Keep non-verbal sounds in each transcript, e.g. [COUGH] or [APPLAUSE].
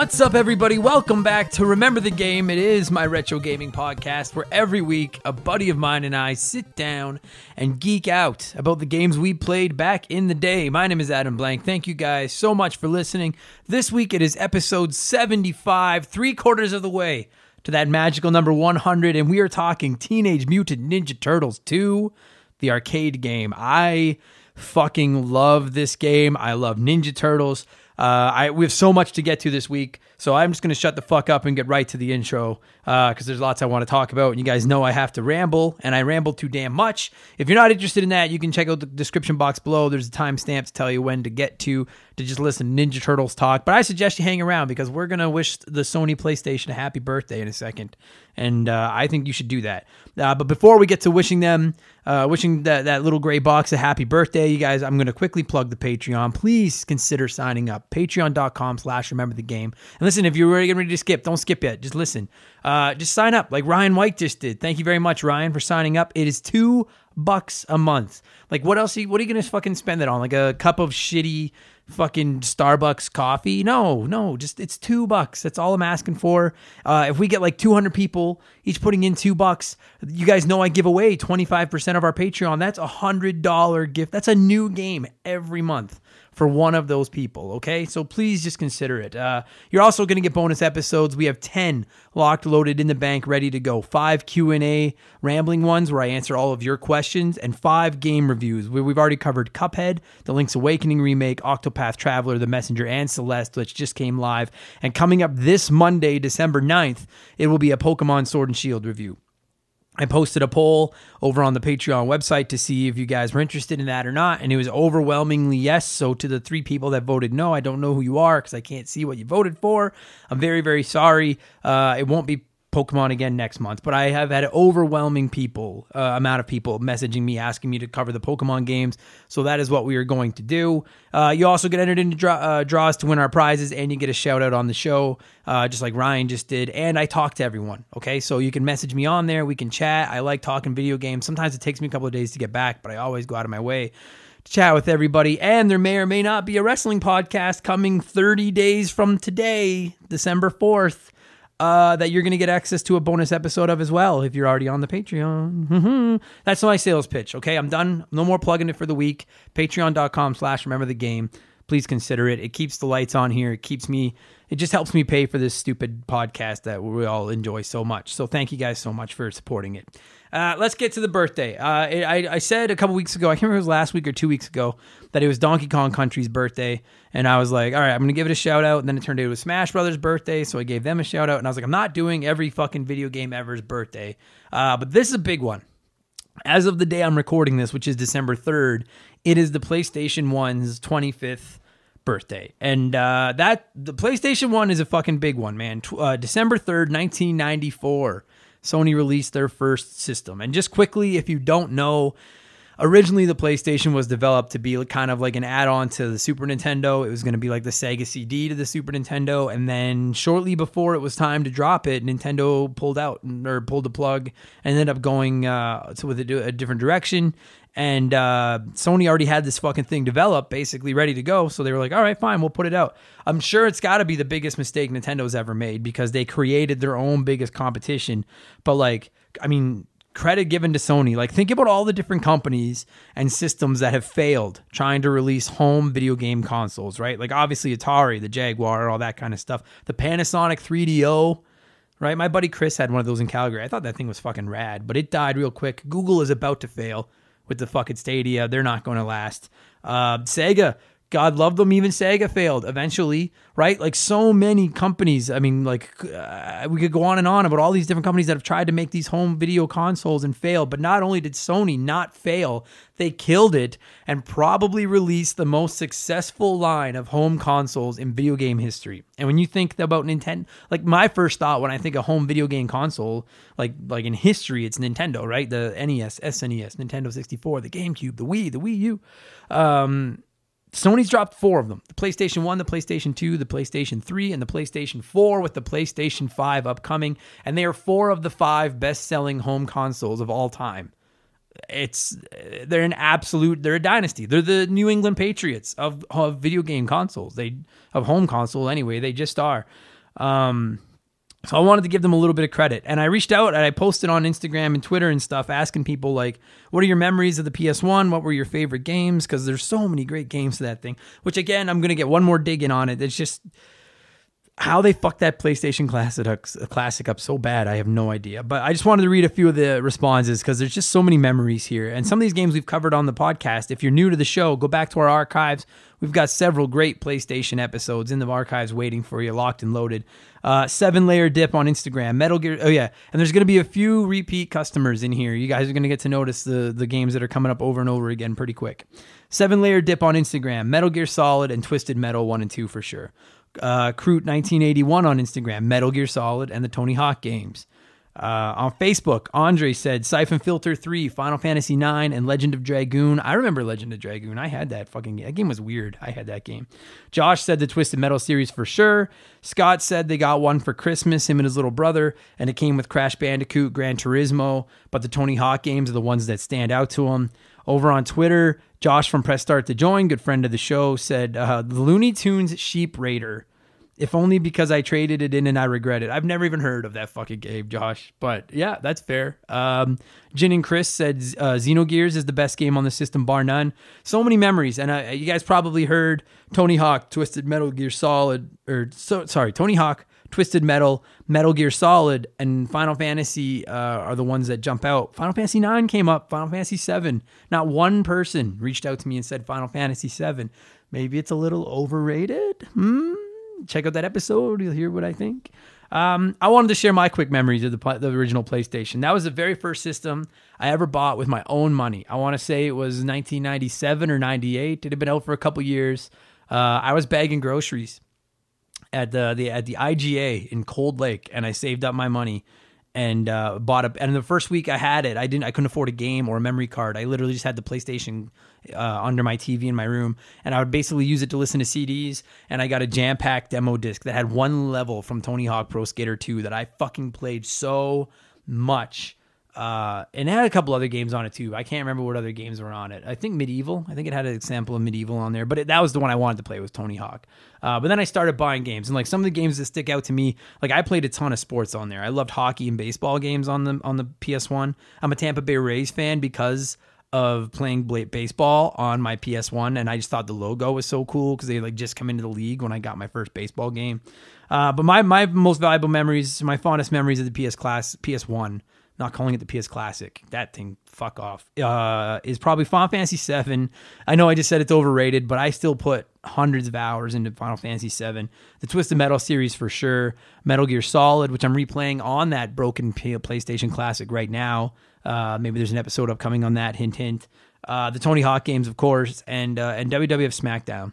What's up, everybody? Welcome back to Remember the Game. It is my retro gaming podcast where every week a buddy of mine and I sit down and geek out about the games we played back in the day. My name is Adam Blank. Thank you guys so much for listening. This week it is episode 75, three quarters of the way to that magical number 100, and we are talking Teenage Mutant Ninja Turtles 2, the arcade game. I fucking love this game. I love Ninja Turtles. Uh, I we have so much to get to this week, so I'm just going to shut the fuck up and get right to the intro because there's lots I want to talk about. And you guys know I have to ramble, and I ramble too damn much. If you're not interested in that, you can check out the description box below. There's a timestamp to tell you when to get to to just listen to Ninja Turtles talk. But I suggest you hang around because we're gonna wish the Sony PlayStation a happy birthday in a second, and uh, I think you should do that. Uh, but before we get to wishing them, uh, wishing that, that little gray box a happy birthday, you guys, I'm to quickly plug the Patreon. Please consider signing up. Patreon.com slash remember the game. And listen, if you're already getting ready to skip, don't skip yet. Just listen. Uh, just sign up like Ryan White just did. Thank you very much, Ryan, for signing up. It is two bucks a month. Like, what else? Are you, what are you to fucking spend it on? Like a cup of shitty fucking Starbucks coffee. No, no, just it's two bucks. That's all I'm asking for. Uh, if we get like 200 people each putting in two bucks, you guys know I give away 25% of our Patreon. That's a hundred dollar gift. That's a new game every month for one of those people. Okay, so please just consider it. Uh, you're also going to get bonus episodes. We have 10 locked, loaded in the bank, ready to go. Five Q and A rambling ones where I answer all of your questions, and five game reviews where we've already covered Cuphead, the Link's Awakening remake, Octopath Traveler, The Messenger, and Celeste, which just came live. And coming up this Monday, December 9th, it will be a Pokemon Sword and Shield review. I posted a poll over on the Patreon website to see if you guys were interested in that or not, and it was overwhelmingly yes. So, to the three people that voted no, I don't know who you are because I can't see what you voted for. I'm very, very sorry. Uh, it won't be Pokemon again next month, but I have had overwhelming people uh, amount of people messaging me asking me to cover the Pokemon games. So that is what we are going to do. Uh, you also get entered into draw, uh, draws to win our prizes, and you get a shout out on the show, uh, just like Ryan just did. And I talk to everyone. Okay, so you can message me on there. We can chat. I like talking video games. Sometimes it takes me a couple of days to get back, but I always go out of my way to chat with everybody. And there may or may not be a wrestling podcast coming 30 days from today, December 4th uh, that you're going to get access to a bonus episode of as well if you're already on the Patreon. Mm-hmm. That's my sales pitch. Okay, I'm done. No more plugging it for the week. Patreon.com slash remember the game. Please consider it. It keeps the lights on here. It keeps me, it just helps me pay for this stupid podcast that we all enjoy so much. So thank you guys so much for supporting it. Uh, let's get to the birthday. Uh, I, I said a couple weeks ago, I can't remember it was last week or two weeks ago, that it was Donkey Kong Country's birthday. And I was like, all right, I'm going to give it a shout out. And then it turned out it was Smash Brothers' birthday. So I gave them a shout out. And I was like, I'm not doing every fucking video game ever's birthday. Uh, but this is a big one. As of the day I'm recording this, which is December 3rd, it is the PlayStation 1's 25th birthday. And uh, that, the PlayStation 1 is a fucking big one, man. Uh, December 3rd, 1994. Sony released their first system. And just quickly, if you don't know, originally the PlayStation was developed to be kind of like an add-on to the Super Nintendo. It was going to be like the Sega CD to the Super Nintendo, and then shortly before it was time to drop it, Nintendo pulled out or pulled the plug and ended up going uh, to with a, a different direction. And uh, Sony already had this fucking thing developed, basically ready to go. So they were like, all right, fine, we'll put it out. I'm sure it's got to be the biggest mistake Nintendo's ever made because they created their own biggest competition. But, like, I mean, credit given to Sony. Like, think about all the different companies and systems that have failed trying to release home video game consoles, right? Like, obviously, Atari, the Jaguar, all that kind of stuff. The Panasonic 3DO, right? My buddy Chris had one of those in Calgary. I thought that thing was fucking rad, but it died real quick. Google is about to fail with the fucking Stadia. They're not going to last. Uh, Sega, God love them. Even Sega failed eventually, right? Like so many companies. I mean, like uh, we could go on and on about all these different companies that have tried to make these home video consoles and failed. But not only did Sony not fail, they killed it and probably released the most successful line of home consoles in video game history. And when you think about Nintendo, like my first thought when I think of home video game console, like like in history, it's Nintendo, right? The NES, SNES, Nintendo 64, the GameCube, the Wii, the Wii U. Um, Sony's dropped four of them the PlayStation 1, the PlayStation 2, the PlayStation 3, and the PlayStation 4, with the PlayStation 5 upcoming. And they are four of the five best selling home consoles of all time. it's they're an absolute they're a dynasty. They're the New England Patriots of, of video game consoles. They of home console anyway. They just are. Um, so I wanted to give them a little bit of credit. And I reached out and I posted on Instagram and Twitter and stuff asking people like, what are your memories of the PS1? What were your favorite games? Because there's so many great games to that thing. Which again, I'm gonna get one more dig in on it. It's just how they fucked that PlayStation Classic classic up so bad, I have no idea. But I just wanted to read a few of the responses because there's just so many memories here. And some of these games we've covered on the podcast. If you're new to the show, go back to our archives. We've got several great PlayStation episodes in the archives waiting for you, locked and loaded. Uh, seven layer dip on Instagram, Metal Gear. Oh yeah, and there's going to be a few repeat customers in here. You guys are going to get to notice the the games that are coming up over and over again pretty quick. Seven layer dip on Instagram, Metal Gear Solid and Twisted Metal one and two for sure uh, Crute 1981 on Instagram, Metal Gear Solid, and the Tony Hawk games. Uh, on Facebook, Andre said Siphon Filter 3, Final Fantasy 9, and Legend of Dragoon. I remember Legend of Dragoon. I had that fucking game. That game was weird. I had that game. Josh said the Twisted Metal series for sure. Scott said they got one for Christmas, him and his little brother, and it came with Crash Bandicoot, Gran Turismo, but the Tony Hawk games are the ones that stand out to him. Over on Twitter, Josh from Press Start to Join, good friend of the show, said uh, the Looney Tunes Sheep Raider. If only because I traded it in and I regret it. I've never even heard of that fucking game, Josh. But yeah, that's fair. Um, Jin and Chris said uh, Xenogears is the best game on the system, bar none. So many memories, and you guys probably heard Tony Hawk, Twisted Metal Gear Solid, or so sorry, Tony Hawk, Twisted Metal, Metal Gear Solid, and Final Fantasy uh, are the ones that jump out. Final Fantasy IX came up, Final Fantasy VII. Not one person reached out to me and said Final Fantasy VII. Maybe it's a little overrated. Hmm. Check out that episode. You'll hear what I think. Um, I wanted to share my quick memories of the, the original PlayStation. That was the very first system I ever bought with my own money. I want to say it was 1997 or 98. It had been out for a couple years. Uh, I was bagging groceries at the, the at the IGA in Cold Lake, and I saved up my money and uh, bought a. And the first week I had it, I didn't. I couldn't afford a game or a memory card. I literally just had the PlayStation uh, under my TV in my room, and I would basically use it to listen to CDs. And I got a jam packed demo disc that had one level from Tony Hawk Pro Skater 2 that I fucking played so much uh, and it had a couple other games on it too. I can't remember what other games were on it. I think MediEvil. I think it had an example of MediEvil on there, but it, that was the one I wanted to play with Tony Hawk. Uh, but then I started buying games, and like some of the games that stick out to me, like I played a ton of sports on there. I loved hockey and baseball games on the on the PS1. I'm a Tampa Bay Rays fan because of playing baseball on my PS1, and I just thought the logo was so cool because they like just come into the league when I got my first baseball game. Uh, but my my most valuable memories, my fondest memories of the PS class PS1 not calling it the PS Classic. That thing, fuck off. Uh, is probably Final Fantasy VII. I know I just said it's overrated, but I still put hundreds of hours into Final Fantasy VII. The Twisted Metal series for sure. Metal Gear Solid, which I'm replaying on that broken PlayStation Classic right now. Uh, maybe there's an episode upcoming on that. Hint, hint. Uh, the Tony Hawk games, of course, and uh, and WWF SmackDown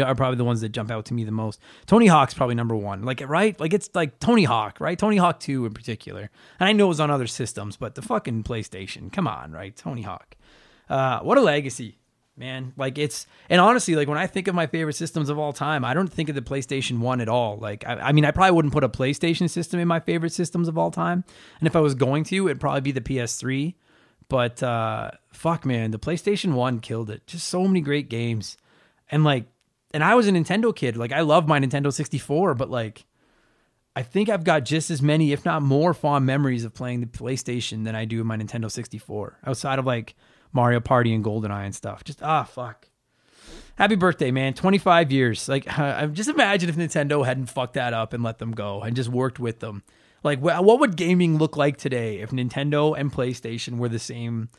are probably the ones that jump out to me the most. Tony Hawk's probably number one. Like right, like it's like Tony Hawk, right? Tony Hawk Two in particular. And I know it was on other systems, but the fucking PlayStation, come on, right? Tony Hawk. Uh, what a legacy, man! Like it's and honestly, like when I think of my favorite systems of all time, I don't think of the PlayStation One at all. Like I, I mean, I probably wouldn't put a PlayStation system in my favorite systems of all time. And if I was going to, it'd probably be the PS3. But uh, fuck, man, the PlayStation One killed it. Just so many great games, and like and I was a Nintendo kid. Like I love my Nintendo 64, but like I think I've got just as many, if not more, fond memories of playing the PlayStation than I do my Nintendo 64. Outside of like Mario Party and GoldenEye and stuff. Just ah fuck. Happy birthday, man! 25 years. Like, [LAUGHS] uh, just imagine if Nintendo hadn't fucked that up and let them go and just worked with them. Like, what would gaming look like today if Nintendo and PlayStation were the same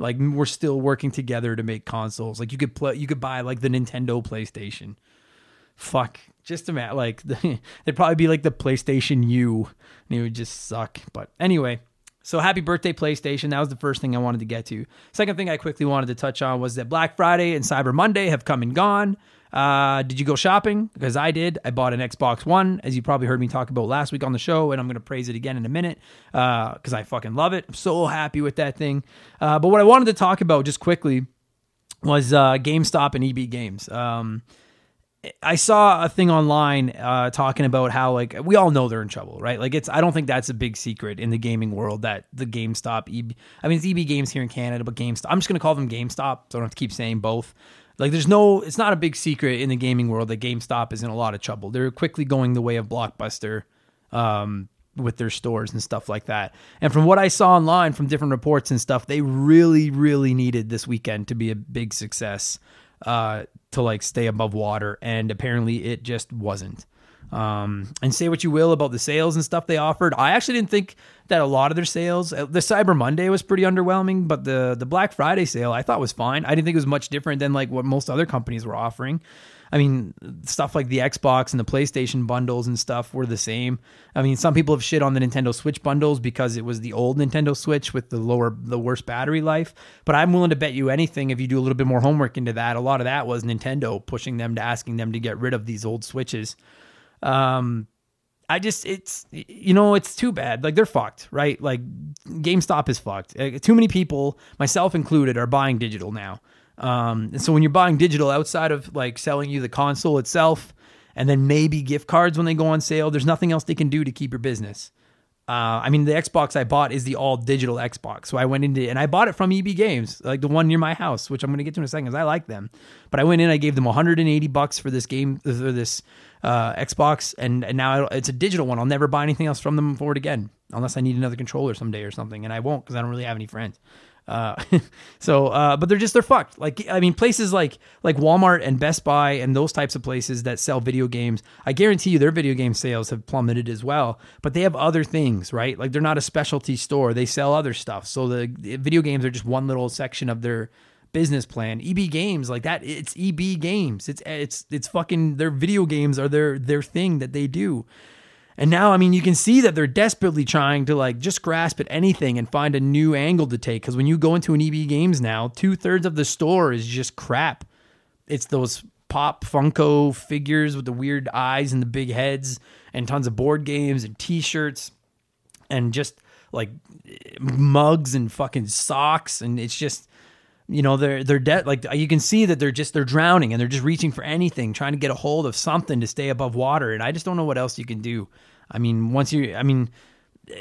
like we're still working together to make consoles. Like you could play, you could buy like the Nintendo PlayStation. Fuck, just imagine like the, [LAUGHS] they'd probably be like the PlayStation U, and it would just suck. But anyway, so happy birthday, PlayStation. That was the first thing I wanted to get to. Second thing I quickly wanted to touch on was that Black Friday and Cyber Monday have come and gone. Uh, did you go shopping? Because I did. I bought an Xbox One, as you probably heard me talk about last week on the show, and I'm going to praise it again in a minute because uh, I fucking love it. I'm so happy with that thing. Uh, but what I wanted to talk about just quickly was uh, GameStop and EB Games. Um, I saw a thing online uh, talking about how like we all know they're in trouble, right? Like it's I don't think that's a big secret in the gaming world that the GameStop, EB, I mean it's EB Games here in Canada, but GameStop. I'm just gonna call them GameStop, so I don't have to keep saying both. Like there's no, it's not a big secret in the gaming world that GameStop is in a lot of trouble. They're quickly going the way of Blockbuster. Um, with their stores and stuff like that. And from what I saw online from different reports and stuff, they really, really needed this weekend to be a big success uh, to like stay above water. And apparently it just wasn't. Um, and say what you will about the sales and stuff they offered. I actually didn't think that a lot of their sales, uh, the Cyber Monday was pretty underwhelming, but the the Black Friday sale I thought was fine. I didn't think it was much different than like what most other companies were offering. I mean, stuff like the Xbox and the PlayStation bundles and stuff were the same. I mean, some people have shit on the Nintendo Switch bundles because it was the old Nintendo Switch with the lower, the worst battery life. But I'm willing to bet you anything if you do a little bit more homework into that. A lot of that was Nintendo pushing them to asking them to get rid of these old Switches. Um, I just it's you know it's too bad. Like they're fucked, right? Like GameStop is fucked. too many people, myself included, are buying digital now. Um, and so when you're buying digital outside of like selling you the console itself, and then maybe gift cards when they go on sale, there's nothing else they can do to keep your business. Uh, I mean, the Xbox I bought is the all digital Xbox. So I went into and I bought it from EB Games, like the one near my house, which I'm going to get to in a second because I like them. But I went in, I gave them 180 bucks for this game, for this uh, Xbox, and, and now it's a digital one. I'll never buy anything else from them forward again, unless I need another controller someday or something, and I won't because I don't really have any friends. Uh, [LAUGHS] so, uh, but they're just they're fucked. Like I mean, places like like Walmart and Best Buy and those types of places that sell video games, I guarantee you their video game sales have plummeted as well. But they have other things, right? Like they're not a specialty store; they sell other stuff. So the, the video games are just one little section of their business plan. EB Games like that. It's EB Games. It's it's it's fucking their video games are their their thing that they do. And now, I mean, you can see that they're desperately trying to like just grasp at anything and find a new angle to take. Because when you go into an EB Games now, two thirds of the store is just crap. It's those pop Funko figures with the weird eyes and the big heads, and tons of board games and T-shirts, and just like mugs and fucking socks, and it's just you know they're they're dead like you can see that they're just they're drowning and they're just reaching for anything trying to get a hold of something to stay above water and i just don't know what else you can do I mean, once you, I mean,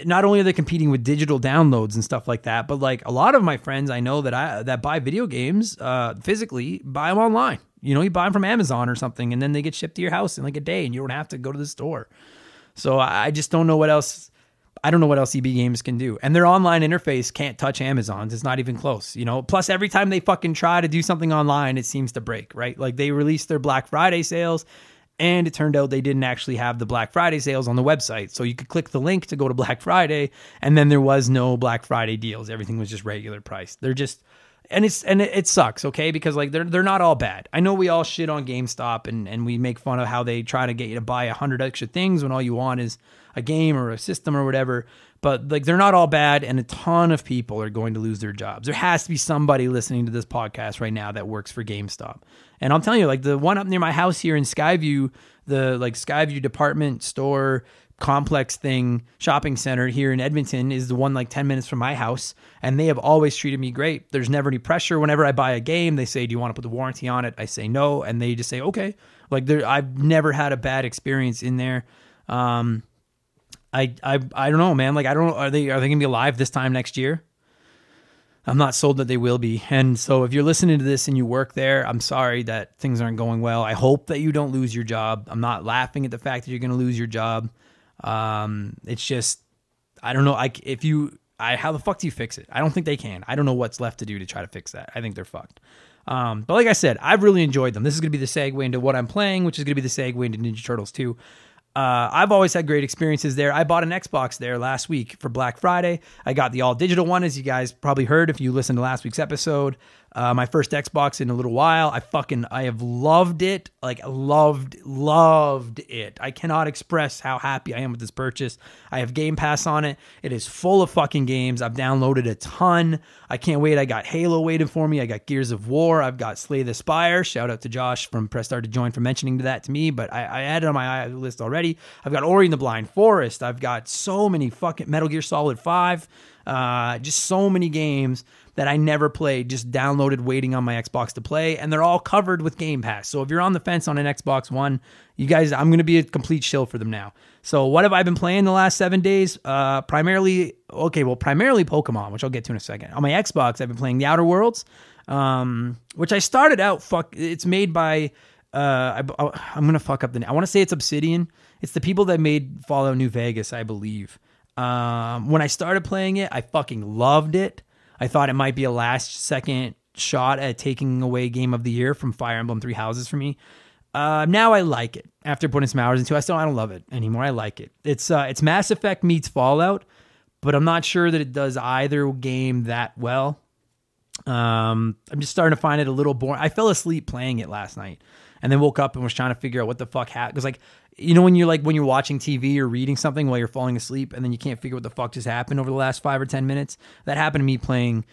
not only are they competing with digital downloads and stuff like that, but like a lot of my friends I know that I that buy video games uh, physically buy them online. You know, you buy them from Amazon or something, and then they get shipped to your house in like a day, and you don't have to go to the store. So I just don't know what else. I don't know what else Games can do, and their online interface can't touch Amazon's. It's not even close. You know. Plus, every time they fucking try to do something online, it seems to break. Right? Like they released their Black Friday sales and it turned out they didn't actually have the Black Friday sales on the website. So you could click the link to go to Black Friday, and then there was no Black Friday deals. Everything was just regular price. They're just and it's and it, sucks, okay? Because like they're they're not all bad. I know we all shit on GameStop and and we make fun of how they try to get you to buy a hundred extra things when all you want is a game or a system or whatever. But like they're not all bad, and a ton of people are going to lose their jobs. There has to be somebody listening to this podcast right now that works for GameStop. And I'm telling you, like the one up near my house here in Skyview, the like Skyview department store complex thing shopping center here in Edmonton is the one like 10 minutes from my house and they have always treated me great. There's never any pressure whenever I buy a game. They say, "Do you want to put the warranty on it?" I say no and they just say, "Okay." Like there I've never had a bad experience in there. Um I I I don't know, man. Like I don't are they are they going to be alive this time next year? I'm not sold that they will be. And so if you're listening to this and you work there, I'm sorry that things aren't going well. I hope that you don't lose your job. I'm not laughing at the fact that you're going to lose your job. Um, it's just, I don't know. Like if you, I, how the fuck do you fix it? I don't think they can. I don't know what's left to do to try to fix that. I think they're fucked. Um, but like I said, I've really enjoyed them. This is going to be the segue into what I'm playing, which is going to be the segue into Ninja Turtles 2. Uh, I've always had great experiences there. I bought an Xbox there last week for Black Friday. I got the all digital one, as you guys probably heard if you listened to last week's episode. Uh, my first Xbox in a little while. I fucking I have loved it. Like loved loved it. I cannot express how happy I am with this purchase. I have Game Pass on it. It is full of fucking games. I've downloaded a ton. I can't wait. I got Halo waiting for me. I got Gears of War. I've got Slay the Spire. Shout out to Josh from Press Start to Join for mentioning that to me. But I, I added on my list already. I've got Ori and the Blind Forest. I've got so many fucking Metal Gear Solid 5. Uh, just so many games that I never played, just downloaded, waiting on my Xbox to play, and they're all covered with Game Pass. So if you're on the fence on an Xbox One, you guys, I'm to be a complete shill for them now. So what have I been playing the last seven days? Uh, primarily, okay, well, primarily Pokemon, which I'll get to in a second. On my Xbox, I've been playing The Outer Worlds, um, which I started out. Fuck, it's made by. Uh, I, I'm gonna fuck up the. I want to say it's Obsidian. It's the people that made Fallout New Vegas, I believe. Um, when I started playing it, I fucking loved it. I thought it might be a last second shot at taking away Game of the Year from Fire Emblem Three Houses for me. Uh, now I like it. After putting some hours into, it, I still I don't love it anymore. I like it. It's uh, it's Mass Effect meets Fallout, but I'm not sure that it does either game that well. Um, I'm just starting to find it a little boring. I fell asleep playing it last night, and then woke up and was trying to figure out what the fuck happened. Because like you know when you're like when you're watching TV or reading something while you're falling asleep, and then you can't figure what the fuck just happened over the last five or ten minutes. That happened to me playing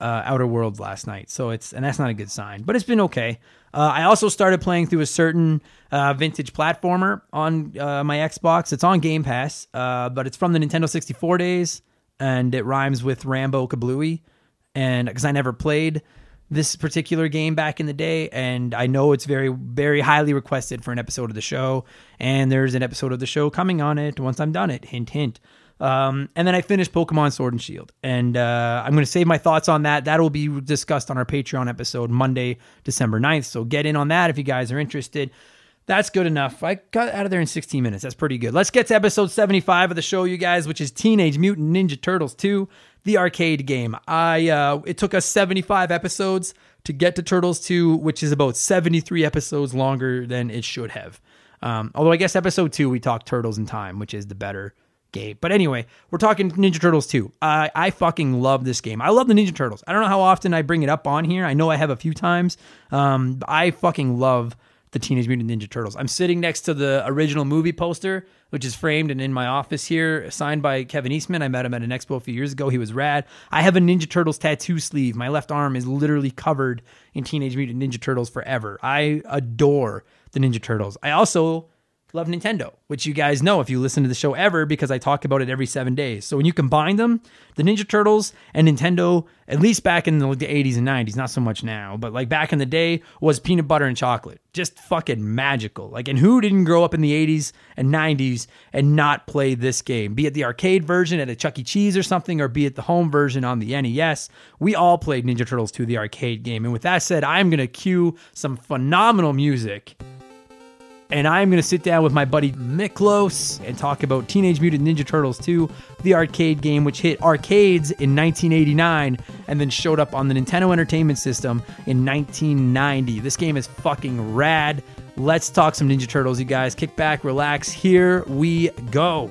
uh, Outer Worlds last night. So it's and that's not a good sign, but it's been okay. Uh, I also started playing through a certain uh, vintage platformer on uh, my Xbox. It's on Game Pass, uh, but it's from the Nintendo 64 days, and it rhymes with Rambo Kablooey. And because I never played this particular game back in the day, and I know it's very, very highly requested for an episode of the show. And there's an episode of the show coming on it once I'm done it. Hint, hint. Um, and then I finished Pokemon Sword and Shield, and uh, I'm going to save my thoughts on that. That will be discussed on our Patreon episode Monday, December 9th. So get in on that if you guys are interested. That's good enough. I got out of there in 16 minutes. That's pretty good. Let's get to episode 75 of the show, you guys, which is Teenage Mutant Ninja Turtles 2, the arcade game. I uh, it took us 75 episodes to get to Turtles 2, which is about 73 episodes longer than it should have. Um, although I guess episode two we talked Turtles in Time, which is the better game. But anyway, we're talking Ninja Turtles 2. Uh, I fucking love this game. I love the Ninja Turtles. I don't know how often I bring it up on here. I know I have a few times. Um, I fucking love the Teenage Mutant Ninja Turtles. I'm sitting next to the original movie poster, which is framed and in my office here, signed by Kevin Eastman. I met him at an expo a few years ago. He was rad. I have a Ninja Turtles tattoo sleeve. My left arm is literally covered in Teenage Mutant Ninja Turtles forever. I adore the Ninja Turtles. I also love Nintendo, which you guys know if you listen to the show ever because I talk about it every seven days. So when you combine them, the Ninja Turtles and Nintendo, at least back in the, 80s and 90s, not so much now, but like back in the day, was peanut butter and chocolate. Just fucking magical. Like, and who didn't grow up in the 80s and 90s and not play this game? Be it the arcade version at a Chuck E. Cheese or something, or be it the home version on the NES. We all played Ninja Turtles 2, the arcade game. And with that said, I'm going to cue some phenomenal music and I'm going to sit down with my buddy Miklos and talk about Teenage Mutant Ninja Turtles 2, the arcade game which hit arcades in 1989 and then showed up on the Nintendo Entertainment System in 1990. This game is fucking rad. Let's talk some Ninja Turtles, you guys. Kick back, relax. Here we go.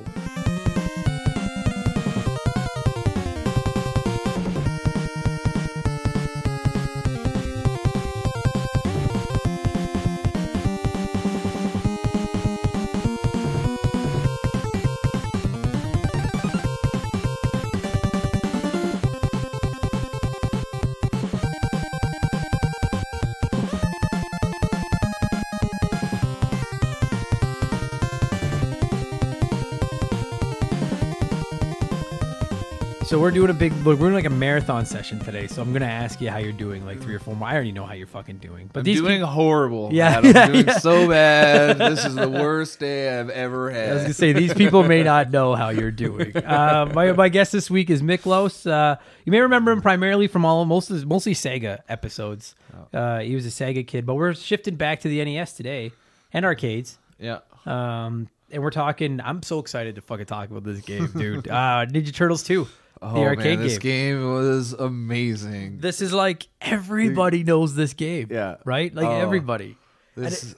Doing a big look. We're doing like a marathon session today. So I'm gonna ask you how you're doing, like three or four more. I already know how you're fucking doing. But I'm these doing horrible. Yeah, yeah, doing yeah. so bad. This is the [LAUGHS] worst day I've ever had. I was gonna say these people may [LAUGHS] not know how you're doing. Uh, my my guest this week is Miklos. Uh, you may remember him primarily from all most mostly Sega episodes. Oh. Uh, he was a Sega kid, but we're shifting back to the NES today and arcades. Yeah. Um, and we're talking. I'm so excited to fucking talk about this game, dude. uh, Ninja Turtles 2. Oh, the arcade man, this game. was amazing. This is like everybody knows this game. Yeah. Right? Like oh, everybody. This it,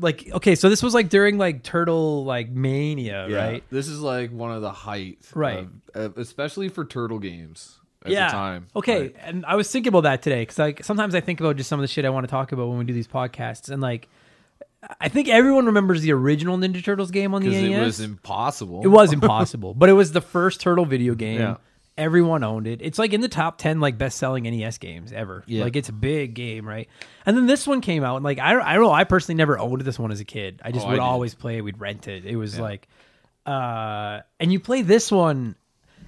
like okay, so this was like during like Turtle like Mania, yeah, right? This is like one of the height, right? Of, especially for Turtle games at yeah. the time. Okay, and I was thinking about that today because like sometimes I think about just some of the shit I want to talk about when we do these podcasts, and like I think everyone remembers the original Ninja Turtles game on the NES. It was impossible. It was impossible, but it was the first Turtle video [LAUGHS] game. Yeah Everyone owned it. It's like in the top ten like best selling NES games ever. Yeah. Like it's a big game, right? And then this one came out, and like I I don't know. I personally never owned this one as a kid. I just Oh, I would did. always play it. We'd rent it. It was like, uh, and you play this one.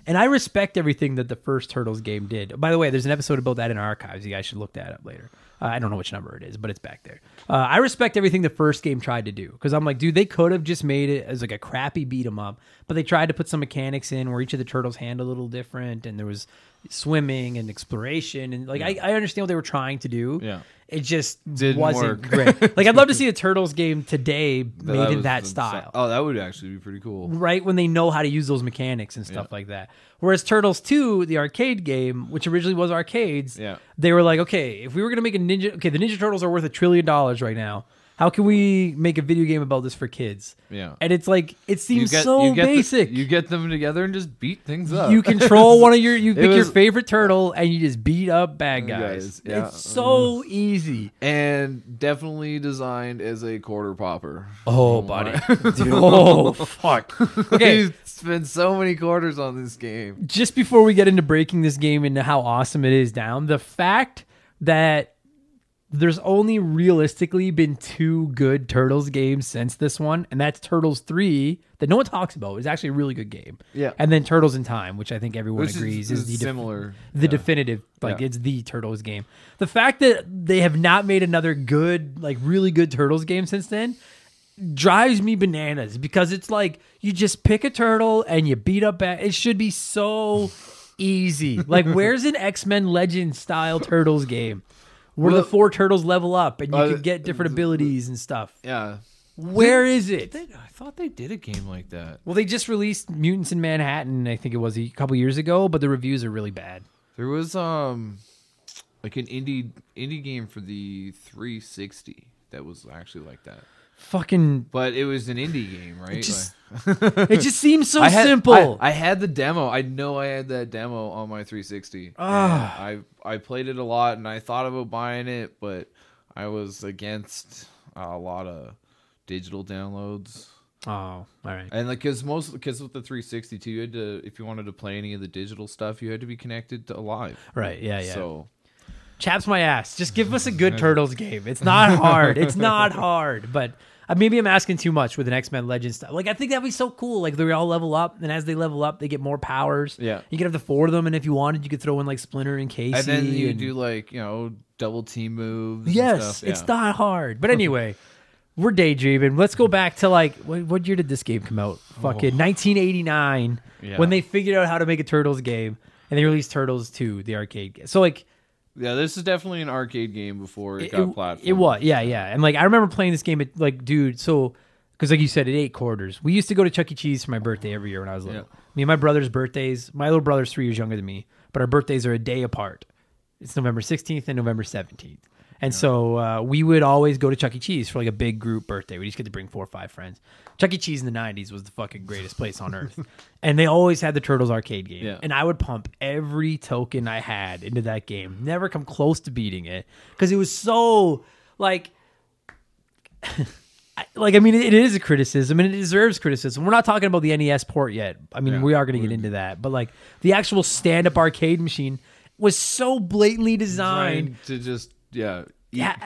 And I respect everything that the first Turtles game did. By the way, there's an episode about that in our archives. You guys should look that up later. Uh, I don't know which number it is, but it's back there. Uh, I respect everything the first game tried to do because I'm like, dude, they could have just made it as like a crappy beat 'em up, but they tried to put some mechanics in where each of the turtles hand a little different, and there was swimming and exploration, and like I, I understand what they were trying to do. Yeah. it just Didn't wasn't work. great. [LAUGHS] Like I'd love to see a Turtles game today made in that style Oh, that would actually be pretty cool. right when they know how to use those mechanics and stuff like that. Whereas Turtles 2, the arcade game, which originally was arcades, Yeah. they were like, okay, if we were going to make a Ninja, okay, the Ninja Turtles are worth a trillion dollars right now. How can we make a video game about this for kids? Yeah. And it's like, it seems get, so you get the- basic. you get them together and just beat things up. You [LAUGHS] control one of your, you [LAUGHS] pick your favorite turtle and you just beat up bad guys. guys, yeah. It's so mm-hmm. easy. and definitely designed as a quarter popper. Oh, oh buddy. Dude, [LAUGHS] oh, fuck. Okay. You spent so many quarters on this game. just before we get into breaking this game into how awesome it is down, the fact that there's only realistically been two good Turtles games since this one, and that's Turtles 3 that no one talks about. It's actually a really good game. Yeah. And then Turtles in Time, which I think everyone Which is- agrees is is, the def- similar, the yeah. definitive like Yeah. it's the Turtles game. The fact that they have not made another good like really good Turtles game since then drives me bananas because it's like you just pick a turtle and you beat up bad. It should be so easy. Like [LAUGHS] where's an X-Men Legend style Turtles game? Where Well- the four turtles level up and you Uh, can get different abilities and stuff. Yeah. Where is it? They, I thought they did a game like that. Well, they just released Mutants in Manhattan, I think it was a couple years ago, but the reviews are really bad. There was um like an indie indie game for the 360 that was actually like that. Fucking But it was an indie game, right? just- [LAUGHS] it just seems so I had, simple. I, I had the demo. I know I had that demo on my 360. Ah. I I played it a lot, and I thought about buying it, but I was against a lot of digital downloads. oh, all right. And like, cause most, cause with the 360 too, you had to, if you wanted to play any of the digital stuff, you had to be connected to a live. Right, yeah, yeah. So chaps my ass. Just give us a good Turtles game. It's not hard. It's not hard. But uh, maybe I'm asking too much with an X Men Legends stuff. Like I think that'd be so cool. Like they all level up, and as they level up, they get more powers. Yeah. you could have the four of them, and if you wanted, you could throw in like Splinter and Casey. and then you and- do like you know double team moves. and Yes, it's not hard. But anyway, [LAUGHS] we're daydreaming. Let's go back to like what, what year did this game come out? Fucking 1989, Yeah. when they figured out how to make a Turtles game, and they released Turtles 2, the arcade game. So like. Yeah, this is definitely an arcade game before it, it, got platform. it was, yeah, yeah. And like I remember playing this game at like, dude, so because like you said, it ate quarters. We used to go to Chuck E. Cheese for my birthday every year when I was little. Yeah. Me and my brother's birthdays. My little brother's three years younger than me, but our birthdays are a day apart. It's November sixteenth and November seventeenth. And so uh, we would always go to Chuck E. Cheese for like a big group birthday. We just get to bring four or five friends. Chuck E. Cheese in the '90s was the fucking greatest place on earth, [LAUGHS] and they always had the Turtles arcade game. Yeah. And I would pump every token I had into that game. Never come close to beating it because it was so like [LAUGHS] I- like I mean it, is a criticism and it deserves criticism. We're not talking about the NES port yet. I mean Yeah, we are going to get into that, but like the actual stand-up arcade machine was so blatantly designed. to just yeah. Ha-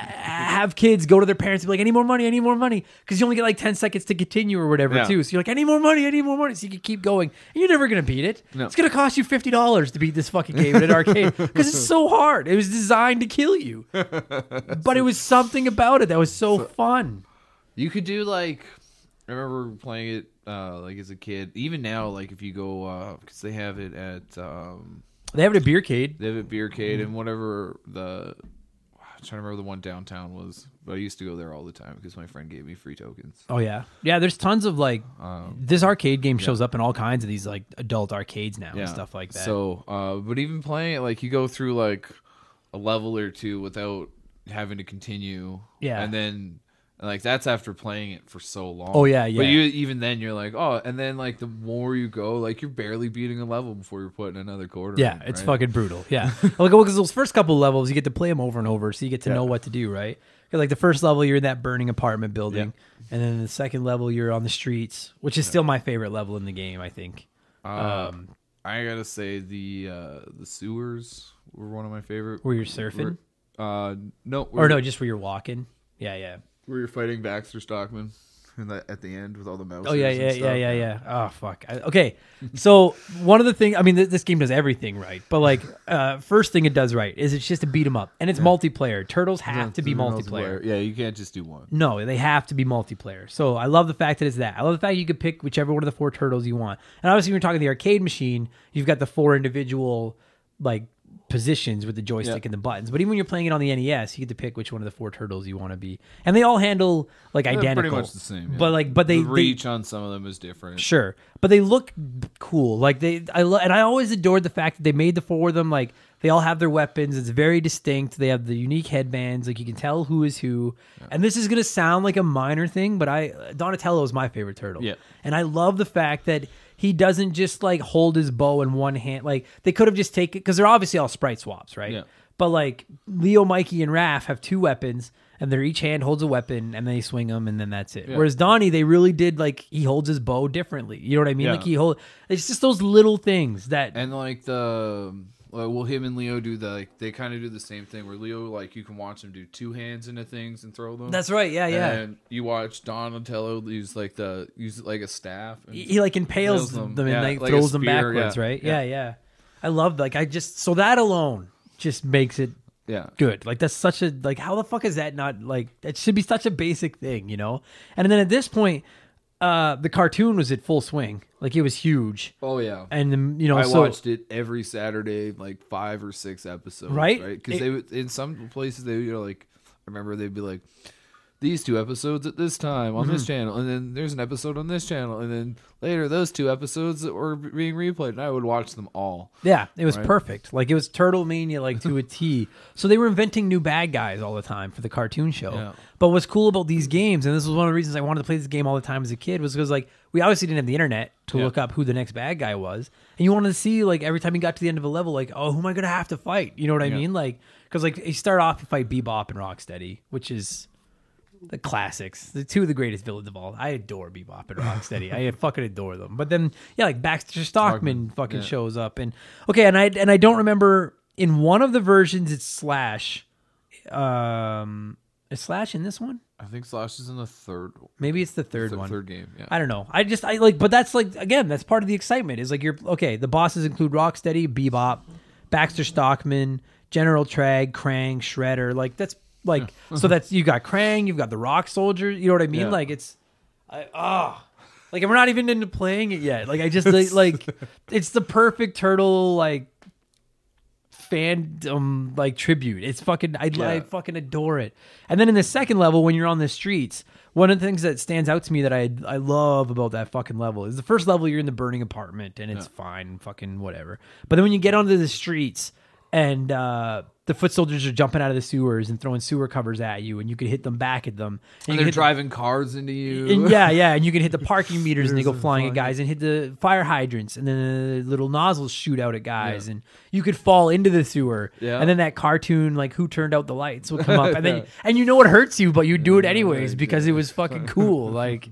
have kids go to their parents and be like, "I need more money, I need more money," because you only get like ten seconds to continue or whatever Yeah. too. So you're like, "I need more money, I need more money," so you can keep going. And you're never gonna beat it. No. It's gonna cost you fifty dollars to beat this fucking game at an arcade because it's so hard. It was designed to kill you, [LAUGHS] but it was something about it that was so fun. You could do like I remember playing it uh like as a kid. Even now, like if you go uh because they have it at um They have it at Beercade. they have it Beercade Mm-hmm. and whatever the I'm trying to remember the one downtown was, but I used to go there all the time because my friend gave me free tokens. Oh yeah, yeah. There's tons of like Um, this arcade game shows up in all kinds of these like adult arcades now yeah, and stuff like that. So, uh, but even playing it, like you go through like a level or two without having to continue. Yeah. and then like that's after playing it for so long. Oh, yeah, yeah. But you even then you're like, oh, and then like the more you go, like you're barely beating a level before you're putting another quarter. Yeah, in, it's right? fucking brutal. Yeah, [LAUGHS] like because those first couple levels, you get to play them over and over, so you get to know what to do, right? Like the first level, you're in that burning apartment building, and then the second level, you're on the streets, which is still my favorite level in the game. I think. Uh, um, I gotta say the uh the sewers were one of my favorite. Where you're surfing, Uh, no, or no, just where you're walking. Yeah, yeah. Where you're fighting Baxter Stockman, and that at the end with all the mouse. Oh yeah, yeah, yeah, yeah, yeah. Oh fuck. I, okay, [LAUGHS] so one of the things I mean, th- this game does everything right, but like, uh, first thing it does right is it's just a beat 'em up, and it's multiplayer. Turtles have to be multiplayer. Yeah, you can't just do one. No, they have to be multiplayer. So I love the fact that it's that. I love the fact you could pick whichever one of the four turtles you want. And obviously, when you're talking the arcade machine, you've got the four individual like positions with the joystick Yeah. and the buttons. But even when you're playing it on the NES, you get to pick which one of the four turtles you want to be, and they all handle like They're identical. pretty much the same. yeah. But like, but they, the they reach on some of them is different. Sure, but they look cool. Like they, I lo- and I always adored the fact that they made the four of them. Like they all have their weapons. It's very distinct. They have the unique headbands. Like you can tell who is who. And this is gonna sound like a minor thing, but I Donatello is my favorite turtle. Yeah. and I love the fact that he doesn't just like hold his bo in one hand. Like they could have just taken because they're obviously all sprite swaps, right? Yeah. But like Leo, Mikey, and Raph have two weapons, and they're each hand holds a weapon, and they swing them, and then that's it. Yeah. Whereas Donnie, they really did like he holds his bo differently. You know what I mean? Yeah. Like he hold. It's just those little things that. And like the like, well, him and Leo do the like they kind of do the same thing where Leo like you can watch him do two hands into things and throw them. that's right. Yeah, yeah. And you watch Donatello use like the use like a staff. And, he, he, like impales them, them. and Yeah, like, like throws them backwards. yeah. Right? Yeah. Yeah. yeah, I love like I just so that alone just makes it yeah, good. Like that's such a like how the fuck is that not like it should be such a basic thing, you know? And then at this point, uh the cartoon was at full swing. Like it was huge. Oh yeah. And um, you know, I so watched it every Saturday, like five or six episodes. Right? Right? Because they would in some places they would you know, like I remember they'd be like these two episodes at this time on Mm-hmm. this channel, and then there's an episode on this channel, and then later those two episodes that were being replayed, and I would watch them all. Yeah, it was Right. perfect. Like it was Turtle Mania, like to a T. So they were inventing new bad guys all the time for the cartoon show. Yeah. But what's cool about these games, and this was one of the reasons I wanted to play this game all the time as a kid, was because like we obviously didn't have the internet to Yeah. look up who the next bad guy was, and you wanted to see like every time you got to the end of a level, like oh, who am I gonna have to fight? You know what I Yeah. mean? Like because like you start off you fight Bebop and Rocksteady, which is the classics, the two of the greatest villains of all. I adore Bebop and Rocksteady. I [LAUGHS] fucking adore them. But then, yeah, like Baxter Stockman fucking yeah. shows up, and okay, and I and I don't remember in one of the versions it's Slash. Um, is Slash in this one? I think Slash is in the third, Maybe it's the third th- one. third game. Yeah, I don't know. I just I like, but that's like again, that's part of the excitement. Is like you're okay. The bosses include Rocksteady, Bebop, Baxter Stockman, General Trag, Krang, Shredder. Like that's like so that's you got Krang, you've got the Rock Soldier. You know what I mean? Yeah. Like it's I ah. Like and we're not even into playing it yet. Like I just like, like [LAUGHS] it's the perfect turtle like fandom like tribute. It's fucking I, I fucking adore it. And then in the second level, when you're on the streets, one of the things that stands out to me that I I love about that fucking level is the first level you're in the burning apartment and it's fine, fucking whatever. But then when you get onto the streets and uh, the foot soldiers are jumping out of the sewers and throwing sewer covers at you, and you can hit them back at them. and can they're driving cars into you. and yeah, yeah, and you can hit the [LAUGHS] parking meters and they go flying at guys, and hit the fire hydrants, and then the little nozzles shoot out at guys, and you could fall into the sewer, Yeah. and then that cartoon like who turned out the lights will come up, and then [LAUGHS] and you know it hurts you, but you do it anyways because it was fucking [LAUGHS] cool. Like,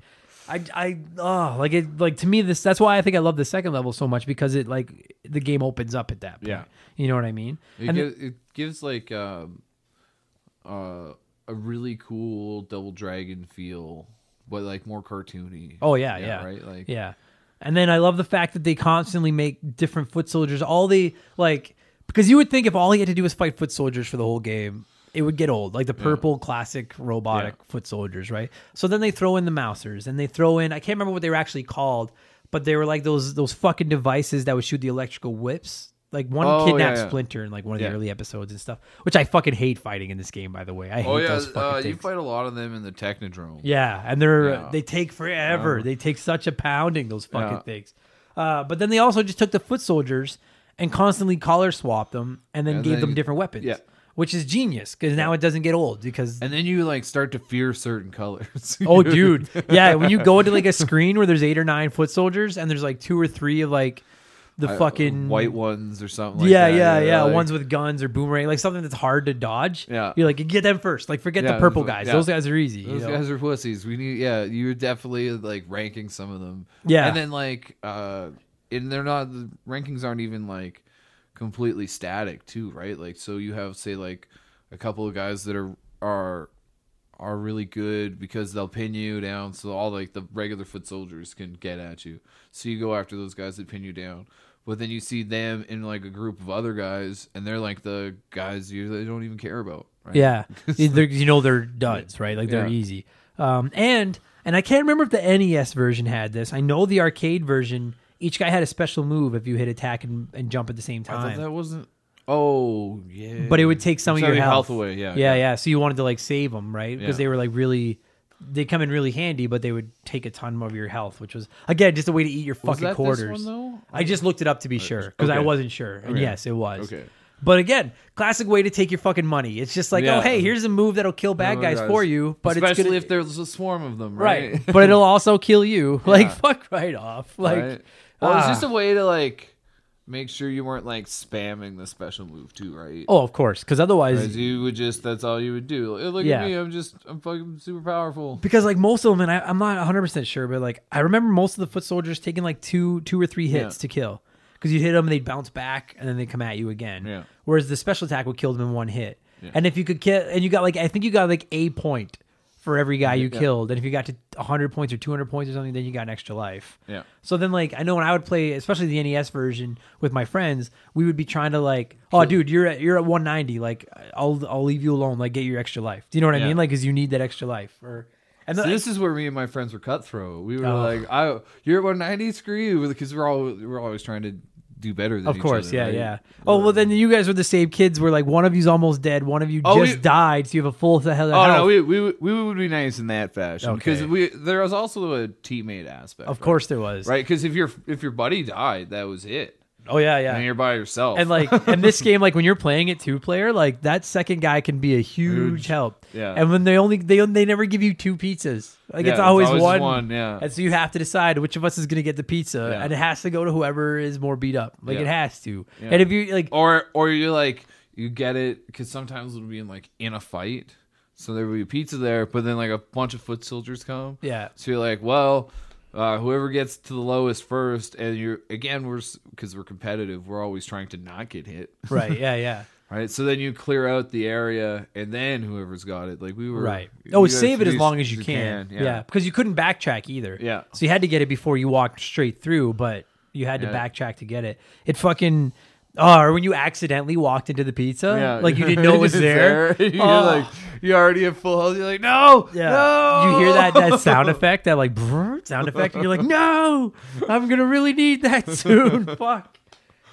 I I oh like it like to me this that's why I think I love the second level so much because it like the game opens up at that point. Yeah. you know what I mean. It, And gives, it gives like um, uh, a really cool Double Dragon feel, but like more cartoony. Oh yeah, yeah, right. Like yeah. And then I love the fact that they constantly make different foot soldiers. All the like because you would think if all he had to do was fight foot soldiers for the whole game, it would get old. Like the purple classic robotic Yeah. foot soldiers, right? So then they throw in the mousers and they throw in I can't remember what they were actually called, but they were like those those fucking devices that would shoot the electrical whips. Like one Oh, kidnapped yeah, yeah. Splinter in like one of the Yeah. early episodes and stuff, which I fucking hate fighting in this game. By the way, I hate Oh yeah, those fucking uh, you fight a lot of them in the Technodrome. Yeah, and they're Yeah. they take forever. They take such a pounding those fucking Yeah. things. Uh, but then they also just took the foot soldiers and constantly collar swapped them, and then And gave then- them different weapons. yeah. Which is genius because now it doesn't get old. Because And then you like start to fear certain colors. [LAUGHS] oh, dude, yeah, when you go into like a screen where there's eight or nine foot soldiers and there's like two or three of like the Uh, fucking white ones or something. like yeah, that. yeah, yeah. like- Ones with guns or boomerang, like something that's hard to dodge. Yeah. you're like, get them first. Like, forget the purple guys. yeah. Those guys are easy. you Those know? guys are pussies. We need, yeah. You're definitely like ranking some of them. Yeah. and then like, uh, and they're not the rankings aren't even like completely static too, right? Like so you have say like a couple of guys that are are are really good because they'll pin you down so all like the regular foot soldiers can get at you. So you go after those guys that pin you down. But then you see them in like a group of other guys and they're like the guys you they don't even care about. Right? Yeah, [LAUGHS] you know they're duds, right? Like they're Yeah. easy. Um, and and I can't remember if the NES version had this. I know the arcade version. Each guy had a special move if you hit attack and, and jump at the same I thought time. that wasn't Oh, yeah. But it would take some of your health. away, yeah. yeah, yeah. So you wanted to like save them, right? Because Yeah. they were like really, they come in really handy, but they would take a ton of your health, which was again just a way to eat your Was fucking that this quarters. one, though? I just looked it up to be sure because I okay. wasn't sure, and Okay. yes, it was. Okay. But again, classic way to take your fucking money. It's just like, oh, Yeah. oh hey, here's a move that'll kill bad Oh, guys guys. for you, but Especially it's gonna, if there's a swarm of them, right, right? but it'll [LAUGHS] also kill you. Like fuck right off. Like Right? Well, it's ah. just a way to like make sure you weren't like spamming the special move too, right? oh, of course, because otherwise, Because you would just that's all you would do. Like, Look Yeah. at me, I'm just I'm fucking super powerful. because like most of them, and I, I'm not 100 percent sure, but like I remember most of the foot soldiers taking like two, two or three hits Yeah. to kill. Because you hit them, and they'd bounce back, and then they come at you again. Yeah. Whereas the special attack would kill them in one hit. And if you could kill, and you got like I think you got like a point for every guy you Yeah. killed, and if you got to 100 points or 200 points or something, then you got an extra life. Yeah. So then, like, I know when I would play, especially the NES version with my friends, we would be trying to like, oh, dude, you're at you're at 190, like, I'll I'll leave you alone, like, get your extra life. Do you know what I mean? Like, because you need that extra life. Or and So this is where me and my friends were cutthroat. We were Oh. like, "I, you're at 190, screw you," because we're all we're always trying to do better than of course, other, yeah, right? yeah. Oh well, then you guys were the same kids. Where like one of you's almost dead, one of you Oh, just we- died, so you have a full health. Oh no, we, we we would be nice in that fashion because Okay. we there was also a teammate aspect. of right? course there was. right? Because if your if your buddy died, that was it, Oh yeah, yeah. and you're by yourself. And like [LAUGHS] in this game, like when you're playing it two player, like that second guy can be a huge Huge. help. Yeah. And when they only they they never give you two pizzas, like Yeah, it's always, one. one. Yeah, And so you have to decide which of us is going to get the pizza, Yeah. and it has to go to whoever is more beat up. Like Yeah. it has to. Yeah. And if you like, or or you're like you get it because sometimes it'll be in like in a fight, so there will be a pizza there, but then like a bunch of foot soldiers come. yeah, So you're like, well, uh, whoever gets to the lowest first, and you're again we're because we're competitive, we're always trying to not get hit, [LAUGHS] right, yeah, yeah, right? So then you clear out the area, and then whoever's got it, like we were, right. you Oh, save it as long as you can. yeah. yeah, because you couldn't backtrack either. Yeah. So you had to get it before you walked straight through, but you had to Yeah. backtrack to get it. It fucking. Oh, or when you accidentally walked into the pizza, Yeah. like you didn't [LAUGHS] know it was It's there. [LAUGHS] you're Oh. like, you already have full health. You're like, no, Yeah. no. You hear that that sound [LAUGHS] effect, that like brrr sound effect, and you're like, no, I'm gonna really need that soon. Fuck.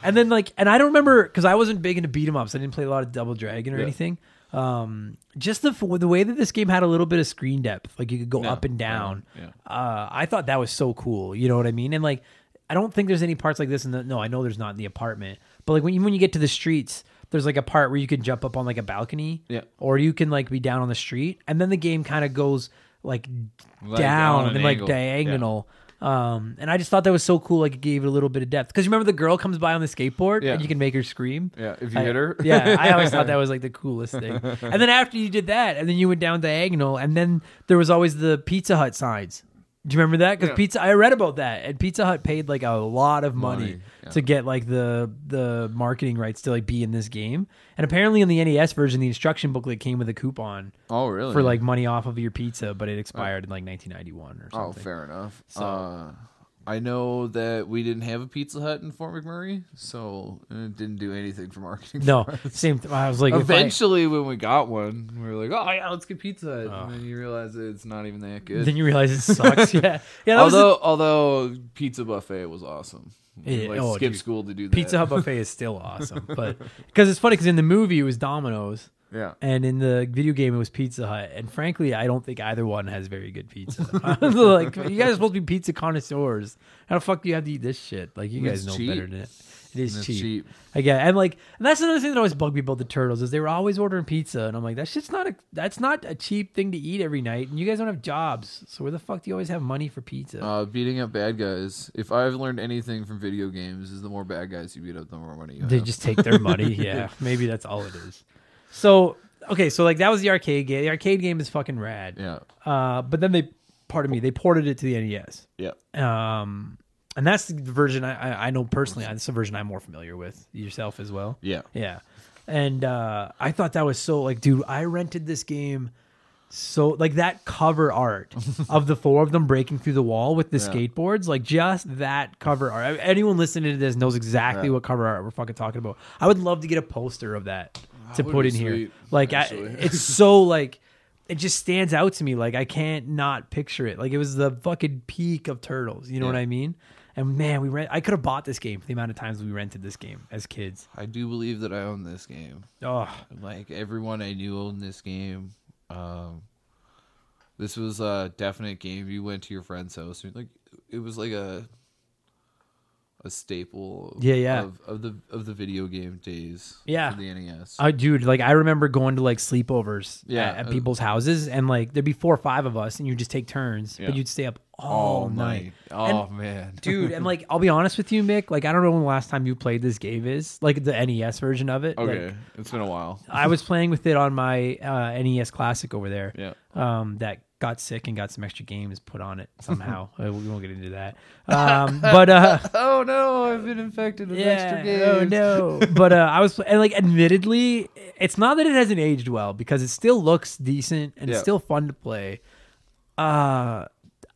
And then like, and I don't remember because I wasn't big into beat 'em ups. I didn't play a lot of Double Dragon or Yeah. anything. Um, just the the way that this game had a little bit of screen depth, like you could go up and down. Yeah. Uh, I thought that was so cool. You know what I mean? And like, I don't think there's any parts like this in the. No, I know there's not in the apartment. But like when you when you get to the streets, there's like a part where you can jump up on like a balcony. Yeah. Or you can like be down on the street, and then the game kind of goes like, Like, down an and like angle. diagonal. Um, and I just thought that was so cool. Like it gave it a little bit of depth. Because remember the girl comes by on the skateboard Yeah. and you can make her scream. Yeah, if you I- hit her. [LAUGHS] yeah, I always thought that [LAUGHS] was like the coolest thing. And then after you did that, and then you went down diagonal, and then there was always the Pizza Hut signs. Do you remember that? Because Yeah. Pizza, I read about that, and Pizza Hut paid like a lot of money, Money, yeah. to get like the the marketing rights to like be in this game. And apparently, in the NES version, the instruction booklet came with a coupon Oh, really? for like money off of your pizza, but it expired in like 1991 or something. Oh, fair enough. So- Uh, I know that we didn't have a Pizza Hut in Fort McMurray, so it didn't do anything for marketing. No, for same. Th- I was like, if I- Eventually, when we got one, we were like, "Oh yeah, let's get Pizza Hut," Oh. and then you realize it's not even that good. then you realize it sucks. [LAUGHS] yeah, yeah. That was the- although, although Pizza Buffet was awesome. Yeah, like oh, skip dude. school to do that. Pizza Hut buffet is still [LAUGHS] awesome, but because it's funny because in the movie it was Domino's, Yeah. and in the video game it was Pizza Hut, and frankly, I don't think either one has very good pizza. [LAUGHS] [LAUGHS] like you guys are supposed to be pizza connoisseurs. How the fuck do you have to eat this shit? Like you guys It's know cheap. better than it. It is cheap. cheap. I get, and like, and that's another thing that always bugged me about the turtles is they were always ordering pizza, and I'm like, that shit's not a, that's not a cheap thing to eat every night, and you guys don't have jobs, so where the fuck do you always have money for pizza? Uh, beating up bad guys. If I've learned anything from video games, is the more bad guys you beat up, the more money you They have. just take their money. [LAUGHS] Yeah, maybe that's all it is. So okay, so like that was the arcade game. The arcade game is fucking rad. yeah. Uh, but then they, pardon me, they ported it to the NES. Yeah. Um, and that's the version I I, I know personally. That's the version I'm more familiar with. Yourself as well. Yeah. Yeah. And uh, I thought that was so like, dude, I rented this game so like that cover art [LAUGHS] of the four of them breaking through the wall with the Yeah. skateboards, like just that cover art. Anyone listening to this knows exactly Yeah. what cover art we're fucking talking about. I would love to get a poster of that to put in here. Like I, it's [LAUGHS] so like it just stands out to me. Like I can't not picture it. Like it was the fucking peak of turtles. You know what I mean? And man, we rent. I could have bought this game for the amount of times we rented this game as kids. I do believe that I own this game. Oh, Like everyone I knew owned this game. Um, this was a definite game. You went to your friend's house. and, Like it was like a a staple. Of, Yeah, yeah. Of, of the of the video game days. Yeah. The NES. I dude, like I remember going to like sleepovers Yeah, at, at uh, people's houses, and like there'd be four or five of us, and you just take turns, Yeah. but you'd stay up all, night. Oh man, [LAUGHS] Dude, and like I'll be honest with you, Mick. Like I don't know when the last time you played this game is, like the NES version of it. Okay, Like, it's been a while. I was playing with it on my uh, NES Classic over there. Yeah. Um, that got sick and got some extra games put on it somehow. [LAUGHS] Uh, we won't get into that. Um, but uh, [LAUGHS] Oh no, I've been infected with extra games. Oh no! [LAUGHS] but uh, I was and like, admittedly, it's not that it hasn't aged well because it still looks decent and it's still fun to play. Uh,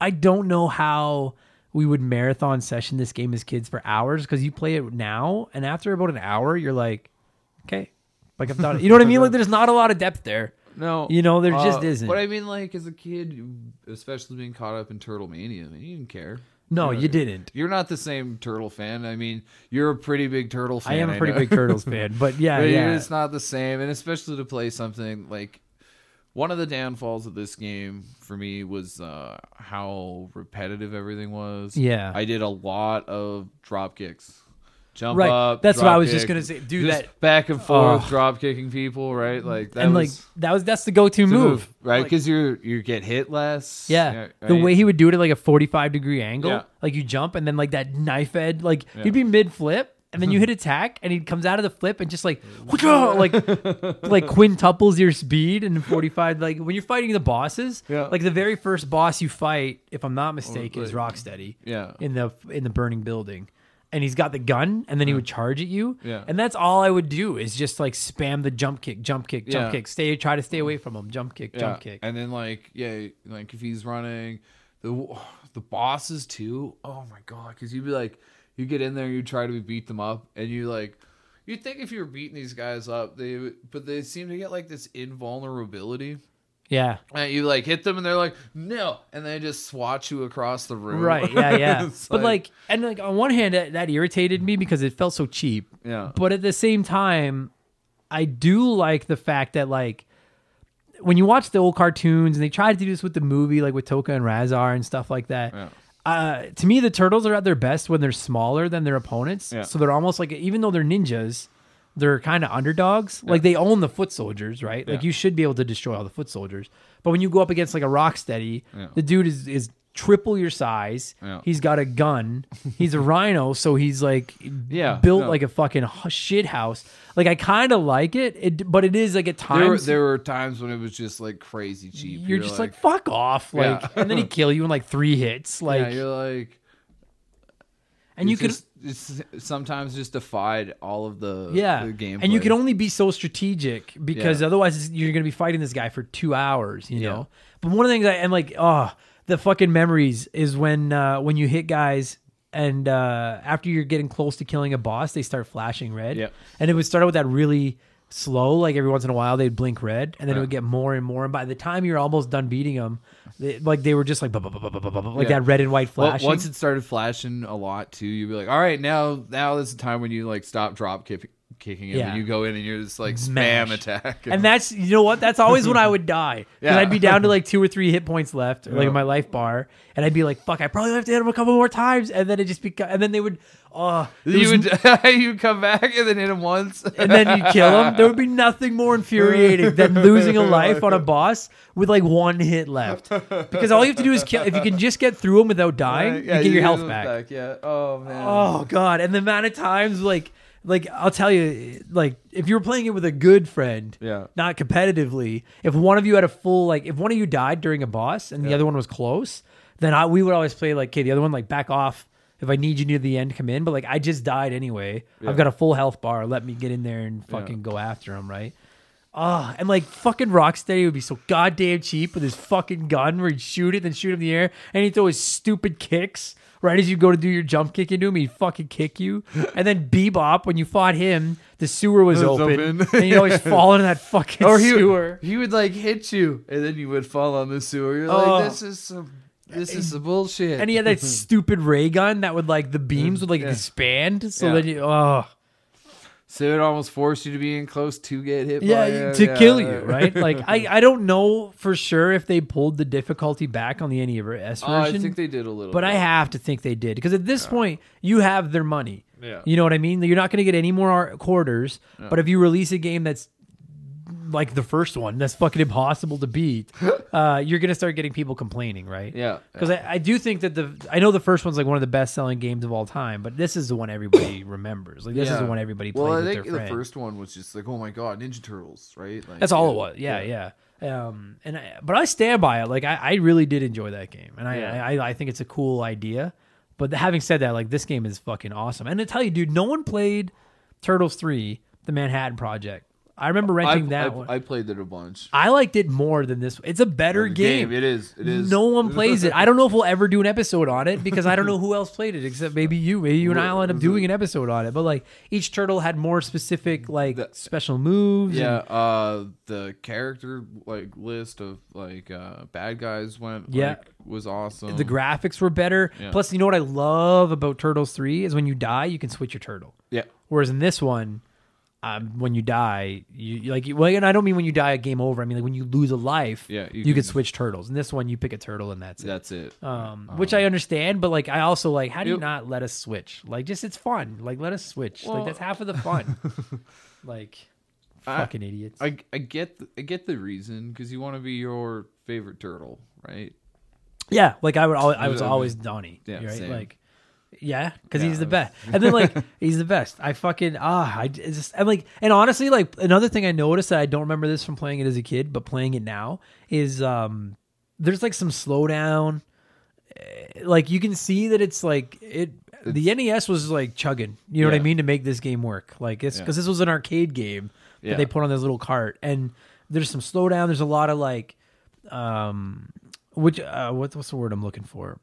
I don't know how we would marathon session this game as kids for hours because you play it now and after about an hour, you're like, okay, like I've done it. You know what I mean? Like, there's not a lot of depth there. No, You know, there just Uh, isn't. But I mean, like as a kid, especially being caught up in Turtle Mania, I mean, you didn't care. No, You're- you didn't. You're not the same turtle fan. I mean, you're a pretty big turtle fan. I am a pretty big Turtles fan, but yeah, [LAUGHS] But yeah. It's not the same, and especially to play something like one of the downfalls of this game for me was uh, how repetitive everything was. Yeah. I did a lot of drop kicks. Jump Right. up. That's what I was just gonna say. Do that- back and oh. forth, Oh. drop kicking people, right? Like that and was like that was that's the go-to move. right? Like- Because you're you get hit less. Yeah. The way he would do it at like a 45 degree angle, Yeah. like you jump and then like that knife edge, like Yeah. you'd be mid flip and then you [LAUGHS] hit attack and he comes out of the flip and just like, [LAUGHS] like, like [LAUGHS] quintuples your speed and 45. Like when you're fighting the bosses, Yeah. like the very first boss you fight, if I'm not mistaken, is like- Rocksteady Yeah. in the, in the burning building. And he's got the gun, and then he would mm. charge at you. Yeah. And that's all I would do is just like spam the jump kick, jump kick, jump Yeah. kick. Stay, try to stay away from him. Jump kick, Yeah. jump kick. And then like yeah, like if he's running the [SIGHS] the bosses too. Oh my god, because you'd be like, you get in there, you try to beat them up, and you like, you think if you were beating these guys up, they but they seem to get like this invulnerability. Yeah. And you like hit them, and they're like, no, and they just swat you across the room. Right. Yeah. [LAUGHS] Yeah. But like, and like on one hand, that, that irritated me because it felt so cheap. yeah, But at the same time, I do like the fact that like when you watch the old cartoons and they tried to do this with the movie, like with Tokka and Rahzar and stuff like that. Yeah. Uh, to me, the turtles are at their best when they're smaller than their opponents. Yeah. So they're almost like, even though they're ninjas, they're kind of underdogs. Like they own the foot soldiers, right? Like Yeah. you should be able to destroy all the foot soldiers. But when you go up against like a Rocksteady, Yeah. the dude is is triple your size. Yeah. He's got a gun. He's a rhino, so he's like Yeah, built no. like a fucking h- shit house. Like I kind of like it, it, but it is like at there were, times there were times when it was just like crazy cheap. you're, just like, fuck off, like, Yeah. and then he kill you in like three hits, [LAUGHS] like, yeah, you're like. and you it's could. just- it's sometimes just defied all of the yeah, the game and you can only be so strategic because Yeah. otherwise you're going to be fighting this guy for two hours, you Yeah. know. But one of the things I and like, oh, the fucking memories is when uh when you hit guys and uh after you're getting close to killing a boss, they start flashing red. Yep. and it would start out with that really slow, like every once in a while they'd blink red, and then it would get more and more. And by the time you're almost done beating them, they, like they were just like, like Yeah. that red and white Well, once it started flashing a lot too, you'd be like, "All right, now now is the time when you like stop drop kick, kicking, and Yeah. then you go in and you're just like spam attack." and that's you know what? That's always when I would die. Yeah. I'd be down to like two or three hit points left, or like Yeah. my life bar, and I'd be like, "Fuck, I probably have to hit him a couple more times," and then it just become, and then they would, oh, you would you [LAUGHS] come back and then hit him once, and then you kill him. There would be [LAUGHS] nothing more infuriating than losing a life on a boss with like one hit left. Because all you have to do is kill. If you can just get through him without dying, Right? Yeah, you get your health him back. Yeah. Oh man. Oh god, and the amount of times like like I'll tell you like if you were playing it with a good friend, Yeah. not competitively, if one of you had a full like if one of you died during a boss and the other one was close, then I we would always play like okay, the other one like back off if I need you near the end, come in. But like I just died anyway. Yeah. I've got a full health bar. Let me get in there and fucking go after him, right? Ah, and like fucking Rocksteady would be so goddamn cheap with his fucking gun where he'd shoot it, then shoot it in the air, and he'd throw his stupid kicks. Right as you go to do your jump kick into him, he'd fucking kick you. [LAUGHS] And then Bebop, when you fought him, the sewer was was open, open. and you'd always [LAUGHS] fall into that fucking or he sewer. he would like hit you, and then you would fall on the sewer. You're Oh. like, this is some, this is some bullshit. And he had that [LAUGHS] stupid ray gun that would like the beams would like Yeah. expand. So Yeah. then you oh so it almost forced you to be in close to get hit. yeah, by it. to Yeah. kill you, [LAUGHS] right? Like I, I don't know for sure if they pulled the difficulty back on the NES Oh, version. I think they did a little. but I bit. have to think they did because at this point you have their money. Yeah. You know what I mean? You're not going to get any more ar- quarters. But if you release a game that's like the first one, that's fucking impossible to beat, [LAUGHS] uh, you're going to start getting people complaining, right? Yeah. Because I, I do think that the I know the first one's like one of the best selling games of all time, but this is the one everybody [COUGHS] remembers. Like this is the one everybody played Well, I with think their the friend. first one was just like, oh my god, Ninja Turtles, right? Like, That's all it was. Yeah, yeah. Um, and I, but I stand by it. Like I, I really did enjoy that game, and I, Yeah. I, I think it's a cool idea. But having said that, like this game is fucking awesome. And to tell you, dude, no one played Turtles Three: The Manhattan Project. I remember renting I've, that I've- one. I played it a bunch. I liked it more than this. One. It's a better The game. It is. It is. No one [LAUGHS] plays it. I don't know if we'll ever do an episode on it because I don't know who else played it except maybe you. Maybe you and I will end up doing an episode on it. But like each turtle had more specific like The- special moves. and- Yeah, uh, the character like list of like uh, bad guys went. Yeah. like, was awesome. The graphics were better. Yeah. Plus, you know what I love about Turtles 3 is when you die, you can switch your turtle. yeah, Whereas in this one, um, when you die, you like well, and I don't mean when you die a game over. I mean like when you lose a life, Yeah, you, you switch turtles. In this one, you pick a turtle and that's it. that's it. Um, which I understand, but like I also like, how do you Yep. not let us switch? Like, just it's fun. Like, let us switch. like that's half of the fun. [LAUGHS] like, I- fucking idiots. I I get the, I get the reason because you want to be your favorite turtle, right? Yeah, like I would. Always, I was always Donnie. yeah, right. same. Like, yeah, because Yeah, he's the I best. And then like he's the best. I fucking ah, I it's just I'm like, and honestly, like another thing I noticed that I don't remember this from playing it as a kid, but playing it now is um, there's like some slowdown. Eh, Like you can see that it's like it. the NES was like chugging. You know what I Yeah. mean to make this game work. Like it's Yeah. because this was an arcade game that Yeah. they put on this little cart, and there's some slowdown. There's a lot of like um which uh what, what's the word i'm looking for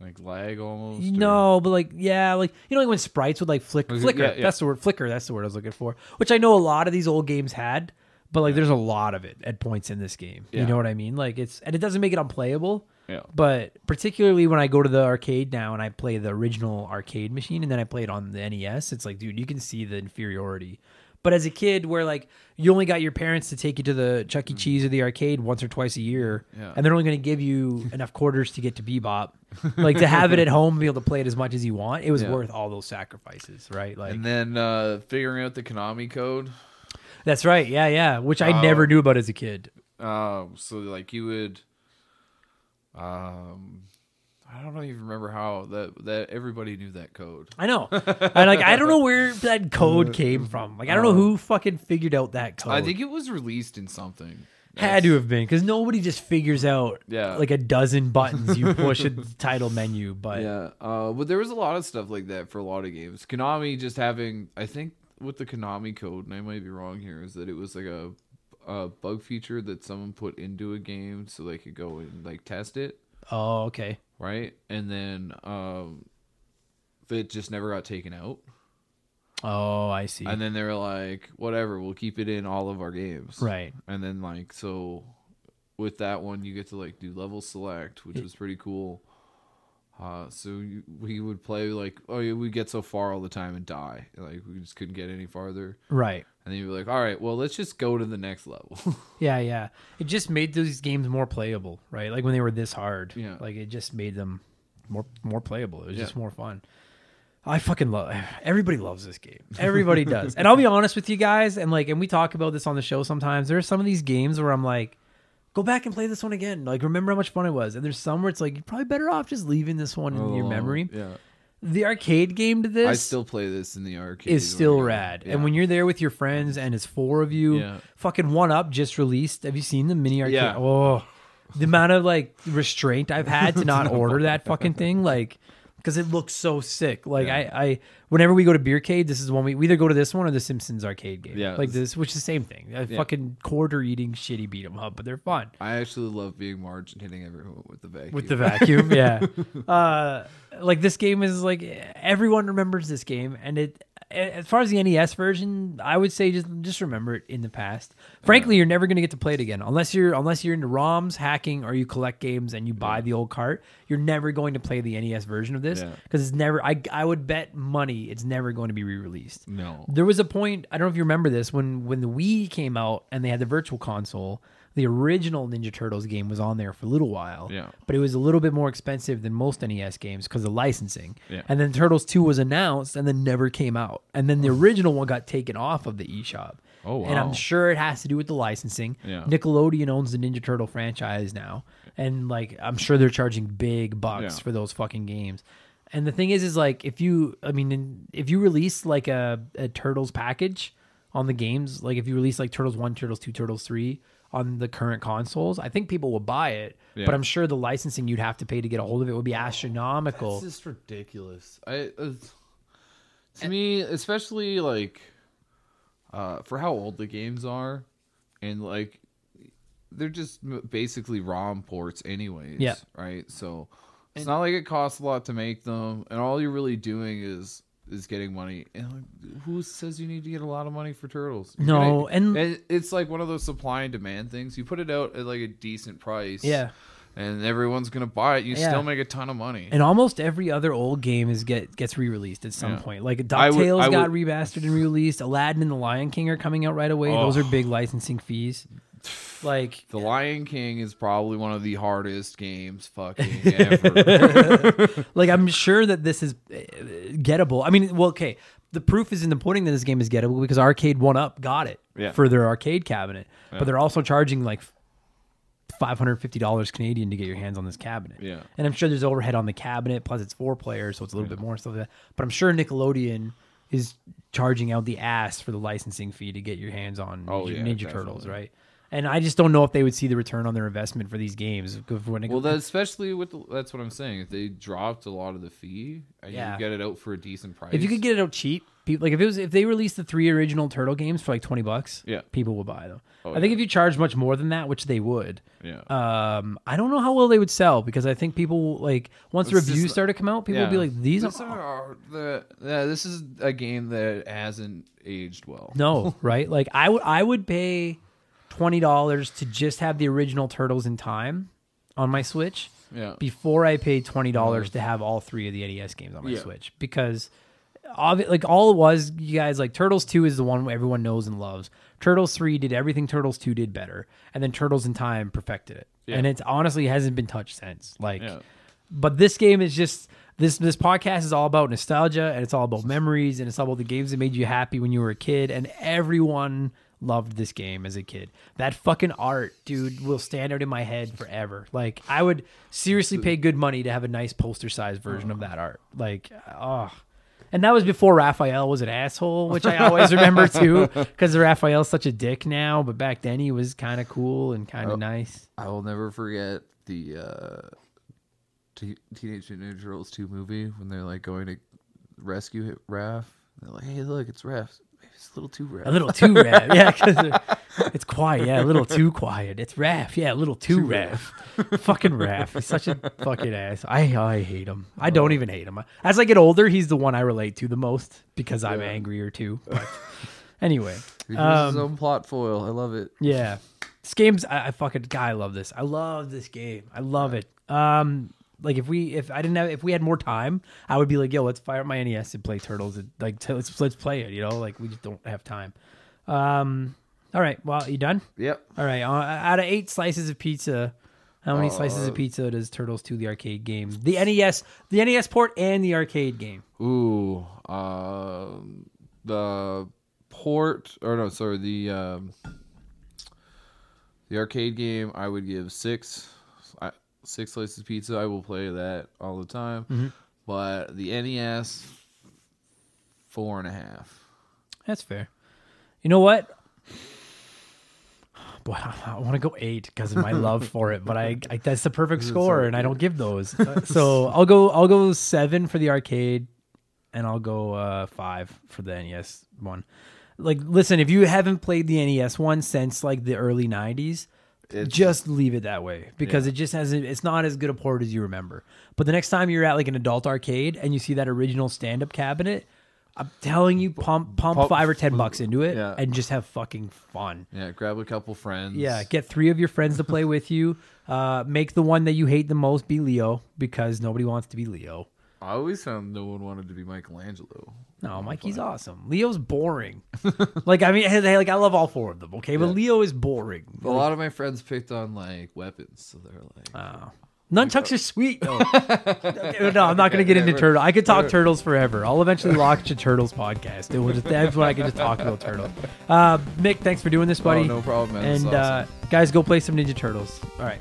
Like lag almost. or- no but like yeah like you know like when sprites would like flick Okay, flicker yeah, yeah. that's the word flicker that's the word i was looking for which i know a lot of these old games had but like there's a lot of it at points in this game you know what i mean like it's and it doesn't make it unplayable Yeah. but particularly when i go to the arcade now and i play the original arcade machine and then i play it on the nes it's like dude you can see the inferiority but as a kid where like you only got your parents to take you to the chuck e. Cheese or the arcade once or twice a year Yeah. and they're only going to give you [LAUGHS] enough quarters to get to bebop. Like to have it at home be able to play it as much as you want it was Yeah. worth all those sacrifices right? Like And then uh, figuring out the Konami code. that's right. Yeah yeah. Which i never knew about as a kid. Um, so like you would, um, I don't even remember how that that everybody knew that code. I know. I like I don't know where that code came from. Like I don't know who fucking figured out that code. I think it was released in something. had to have been because nobody just figures out Yeah. like a dozen buttons you push at the title menu. But Yeah, uh, but there was a lot of stuff like that for a lot of games. Konami just having, I think, with the Konami code, and I might be wrong here, is that it was like a, a bug feature that someone put into a game so they could go and like test it, oh, okay. right? And then um, it just never got taken out. Oh, I see. And then they were like, whatever, we'll keep it in all of our games, right. And then like so, with that one, you get to like do level select, which was pretty cool. Uh, so you, we would play like, oh yeah, we get so far all the time and die, like we just couldn't get any farther. Right. And then you'd be like, all right, well let's just go to the next level. [LAUGHS] Yeah, yeah. It just made those games more playable, right? Like when they were this hard. Yeah. Like it just made them more more playable. It was Yeah. just more fun. I fucking love everybody loves this game. Everybody does. And I'll be honest with you guys, and like and we talk about this on the show sometimes. There are some of these games where I'm like, go back and play this one again. Like remember how much fun it was. And there's some where it's like you're probably better off just leaving this one in your Oh, memory. Yeah, The arcade game to this I still play this in the arcade. is still rad. Yeah. And when you're there with your friends and it's four of you, Yeah. fucking one up just released. Have you seen the mini arcade? Yeah. Oh, the amount of like restraint I've had to not [LAUGHS] order that fucking thing, like, because it looks so sick. Like. I, I, whenever we go to Beercade, this is one we, we either go to this one or the Simpsons arcade game. Yeah. like this, which is the same thing. A fucking quarter eating shitty beat 'em up, but they're fun. I actually love being Marge and hitting everyone with the vacuum. with the vacuum yeah [LAUGHS] uh like this game is like everyone remembers this game and it as far as the NES version, I would say just just remember it in the past. Frankly, you're never going to get to play it again unless you're unless you're into ROMs, hacking, or you collect games and you buy the old cart. You're never going to play the NES version of this Yeah. because it's never. I I would bet money it's never going to be re-released. No. There was a point, I don't know if you remember this, when when the Wii came out and they had the virtual console, the original Ninja Turtles game was on there for a little while. Yeah. But it was a little bit more expensive than most NES games because of licensing. Yeah. And then Turtles 2 was announced and then never came out. And then the original one got taken off of the eShop. Oh, wow. And I'm sure it has to do with the licensing. Yeah. Nickelodeon owns the Ninja Turtle franchise now. And like I'm sure they're charging big bucks Yeah. for those fucking games. And the thing is, is like if you, I mean, if you release like a, a Turtles package on the games, like if you release like Turtles One, Turtles Two, Turtles Three on the current consoles, I think people will buy it. Yeah. But I'm sure the licensing you'd have to pay to get a hold of it would be astronomical. It's just ridiculous. I uh, to me, especially like uh, for how old the games are, and like they're just basically ROM ports, anyways. Yeah. Right. So it's not like it costs a lot to make them, and all you're really doing is is getting money. And like, who says you need to get a lot of money for turtles? You're No, gonna- and- it's like one of those supply and demand things. You put it out at like a decent price. Yeah. And everyone's gonna buy it. You Yeah. still make a ton of money. And almost every other old game is get gets re-released at some Yeah. point. Like DuckTales got would- remastered and re-released. Aladdin and the Lion King are coming out right away. Those are Oh. big licensing fees. Like The Lion King is probably one of the hardest games fucking [LAUGHS] ever. like I'm sure that this is uh, gettable. I mean, well, okay. The proof is in the pudding that this game is gettable because Arcade One Up got it Yeah. for their arcade cabinet, Yeah. but they're also charging like five hundred fifty dollars Canadian to get your hands on this cabinet. Yeah. and I'm sure there's overhead on the cabinet. Plus, it's four players, so it's a little bit more stuff. Like that. But I'm sure Nickelodeon is charging out the ass for the licensing fee to get your hands on Oh, Ninja, yeah, Ninja Turtles, definitely. right? And I just don't know if they would see the return on their investment for these games. Well, that, especially with the, that's what I'm saying. If they dropped a lot of the fee and Yeah. you get it out for a decent price, If you could get it out cheap, people like if it was if they released the three original turtle games for like twenty bucks, Yeah. people would buy them. Oh, I think if you charge much more than that, which they would, yeah, um, I don't know how well they would sell because I think people like once It's reviews start to come out, people will be like, these This are are the yeah, this is a game that hasn't aged well. no [LAUGHS] right. Like I would I would pay twenty dollars to just have the original turtles in time on my Switch Yeah, before I paid twenty dollars mm-hmm. to have all three of the NES games on my Yeah. Switch because, obvi- like all it was, you guys like Turtles Two is the one everyone knows and loves. Turtles Three did everything Turtles Two did better, and then Turtles in Time perfected it, Yeah. and it's honestly hasn't been touched since. Like, yeah. but this game is just this this podcast is all about nostalgia and it's all about memories and it's all about the games that made you happy when you were a kid and everyone loved this game as a kid. That fucking art, dude, will stand out in my head forever. Like I would seriously pay good money to have a nice poster sized version of that art. Like oh and that was before Raphael was an asshole, which I always remember [LAUGHS] too, because Raphael's such a dick now. But back then he was kind of cool and kind of nice. I will never forget the uh, T- Teenage Mutant Ninja Turtles two movie when they're like going to rescue Raph. They're like, "Hey, look, it's Raph. A little too Raph." A little too Raph, yeah, because it's quiet. Yeah, a little too quiet. It's Raph, yeah, a little too, Raph. [LAUGHS] fucking Raph, he's such a fucking ass. I I hate him. I don't even hate him. As I get older, he's the one I relate to the most because I'm Yeah. angrier too. But anyway, [LAUGHS] He uses his um, own plot foil. I love it. yeah, this game's I, I fucking guy. I love this. I love this game. I love it. Um, like if we if I didn't have if we had more time, I would be like, yo, let's fire up my NES and play Turtles. And, like t- let's let's play it. You know, like we just don't have time. Um, all right. Well, you done? Yep. All right. Uh, out of eight slices of pizza, how many slices of Uh, pizza does Turtles 2 the arcade game? The NES, the NES port, and the arcade game. Ooh, um, the port or no, sorry, the um, the arcade game. I would give six, six slices pizza. I will play that all the time. Mm-hmm. But the NES, four and a half. That's fair. You know what? [SIGHS] Boy, I want to go eight because of my love [LAUGHS] for it, but I, I that's the perfect score, and I don't give those. [LAUGHS] so I'll go I'll go seven for the arcade, and I'll go uh, five for the NES one. Like, listen, if you haven't played the NES one since like the early '90s, It's- just leave it that way because Yeah. it just hasn't. It's not as good a port as you remember. But the next time you're at like an adult arcade and you see that original stand-up cabinet. I'm telling you, pump pump Pump- five or ten bucks into it Yeah. and just have fucking fun. Yeah, grab a couple friends. Yeah, get three of your friends to play [LAUGHS] with you. Uh, make the one that you hate the most be Leo because nobody wants to be Leo. I always found no one wanted to be Michelangelo. No, Mikey's awesome. Leo's boring. [LAUGHS] like I mean, hey, like I love all four of them. Okay, but Yeah. Leo is boring. A lot of my friends picked on like weapons, so they're like, Oh. Nunchucks are sweet though. [LAUGHS] Okay, no, I'm not going [LAUGHS] to get into turtle. I could talk turtles forever. I'll eventually launch a turtles podcast. It will just that's when I can just talk about turtles. Uh, Mick, thanks for doing this, buddy. oh, no problem, man. This And is uh, guys, go play some Ninja Turtles. All right.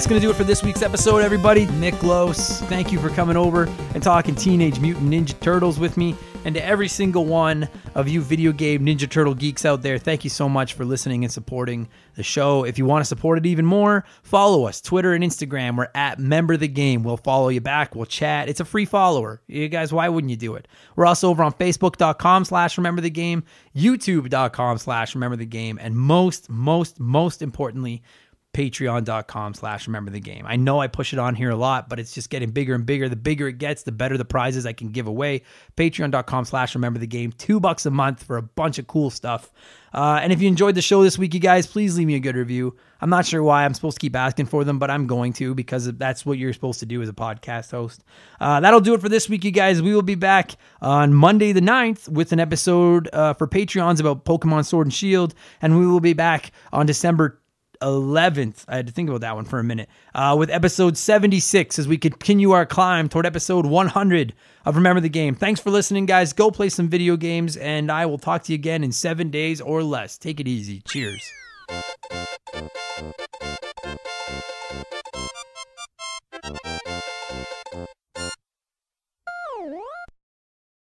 That's going to do it for this week's episode, everybody. Nick Los, thank you for coming over and talking Teenage Mutant Ninja Turtles with me. And to every single one of you video game Ninja Turtle geeks out there, thank you so much for listening and supporting the show. If you want to support it even more, follow us Twitter and Instagram. We're at Member the Game. We'll follow you back. We'll chat. It's a free follower. You guys, why wouldn't you do it? We're also over on Facebook.com slash Remember the Game, YouTube.com slash Remember the Game, and most, most, most importantly, patreon.com slash remember the game. I know i push it on here a lot but it's just getting bigger and bigger. The bigger it gets the better the prizes i can give away. Patreon.com slash remember the game. Two bucks a month for a bunch of cool stuff. Uh, and if you enjoyed the show this week you guys please leave me a good review. I'm not sure why i'm supposed to keep asking for them but i'm going to because that's what you're supposed to do as a podcast host. Uh, that'll do it for this week you guys. We will be back on monday the 9th with an episode uh, for patreons about pokemon sword and shield. And we will be back on december 11th. I had to think about that one for a minute. Uh, with episode 76 as we continue our climb toward episode 100 of Remember the Game. Thanks for listening, guys. Go play some video games, and I will talk to you again in seven days or less. Take it easy. Cheers.